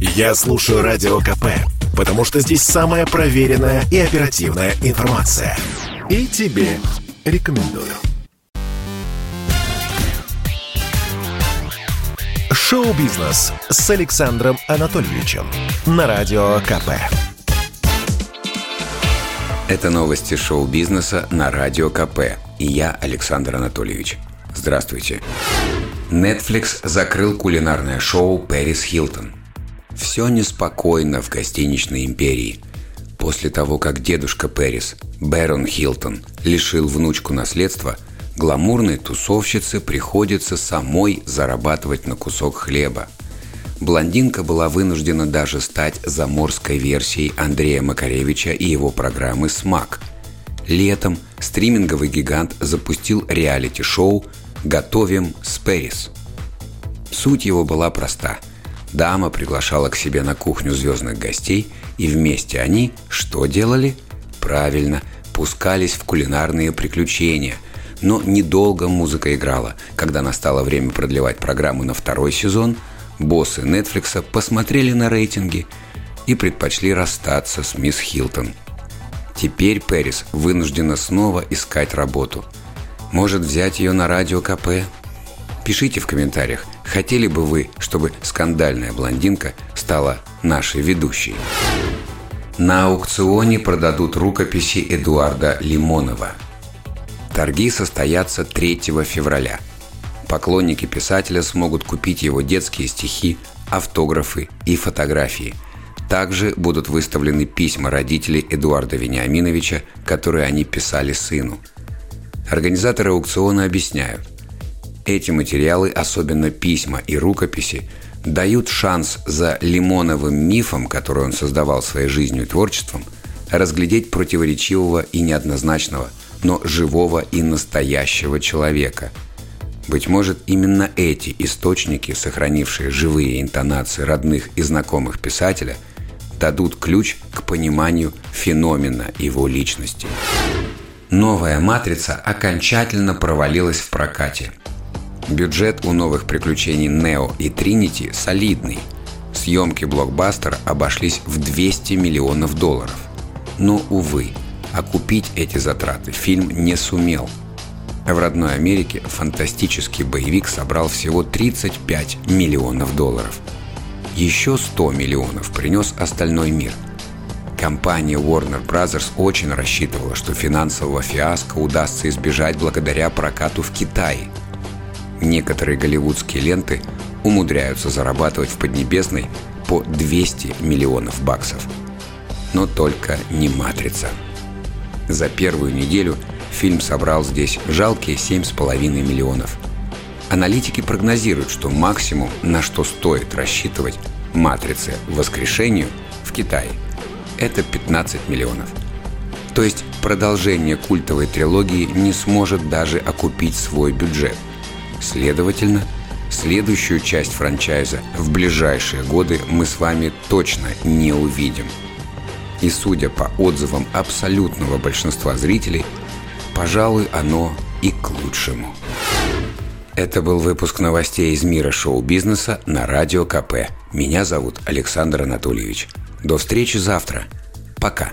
Я слушаю Радио КП, потому что здесь самая проверенная и оперативная информация. И тебе рекомендую. Шоу-бизнес с Александром Анатольевичем на Радио КП. Это новости шоу-бизнеса на Радио КП. И я, Александр Анатольевич. Здравствуйте. Netflix закрыл кулинарное шоу «Пэрис Хилтон». Все неспокойно в гостиничной империи. После того, как дедушка Пэрис, Бэрон Хилтон, лишил внучку наследства, гламурной тусовщице приходится самой зарабатывать на кусок хлеба. Блондинка была вынуждена даже стать заморской версией Андрея Макаревича и его программы «Смак». Летом стриминговый гигант запустил реалити-шоу «Готовим с Пэрис». Суть его была проста – Дама приглашала к себе на кухню звездных гостей, и вместе они что делали? Правильно, пускались в кулинарные приключения. Но недолго музыка играла. Когда настало время продлевать программу на второй сезон, боссы Netflix посмотрели на рейтинги и предпочли расстаться с мисс Хилтон. Теперь Пэрис вынуждена снова искать работу. Может взять ее на радио КП? Пишите в комментариях, хотели бы вы, чтобы скандальная блондинка стала нашей ведущей. На аукционе продадут рукописи Эдуарда Лимонова. Торги состоятся 3 февраля. Поклонники писателя смогут купить его детские стихи, автографы и фотографии. Также будут выставлены письма родителей Эдуарда Вениаминовича, которые они писали сыну. Организаторы аукциона объясняют – эти материалы, особенно письма и рукописи, дают шанс за лимоновым мифом, который он создавал своей жизнью и творчеством, разглядеть противоречивого и неоднозначного, но живого и настоящего человека. Быть может, именно эти источники, сохранившие живые интонации родных и знакомых писателя, дадут ключ к пониманию феномена его личности. Новая «Матрица» окончательно провалилась в прокате – Бюджет у новых приключений Нео и Тринити солидный. Съемки блокбастера обошлись в 200 миллионов долларов. Но, увы, окупить эти затраты фильм не сумел. В родной Америке фантастический боевик собрал всего 35 миллионов долларов. Еще 100 миллионов принес остальной мир. Компания Warner Bros. очень рассчитывала, что финансового фиаско удастся избежать благодаря прокату в Китае – Некоторые голливудские ленты умудряются зарабатывать в Поднебесной по 200 миллионов баксов. Но только не «Матрица». За первую неделю фильм собрал здесь жалкие 7,5 миллионов. Аналитики прогнозируют, что максимум, на что стоит рассчитывать «Матрице» воскрешению в Китае, это 15 миллионов. То есть продолжение культовой трилогии не сможет даже окупить свой бюджет – Следовательно, следующую часть франчайза в ближайшие годы мы с вами точно не увидим. И судя по отзывам абсолютного большинства зрителей, пожалуй, оно и к лучшему. Это был выпуск новостей из мира шоу-бизнеса на Радио КП. Меня зовут Александр Анатольевич. До встречи завтра. Пока.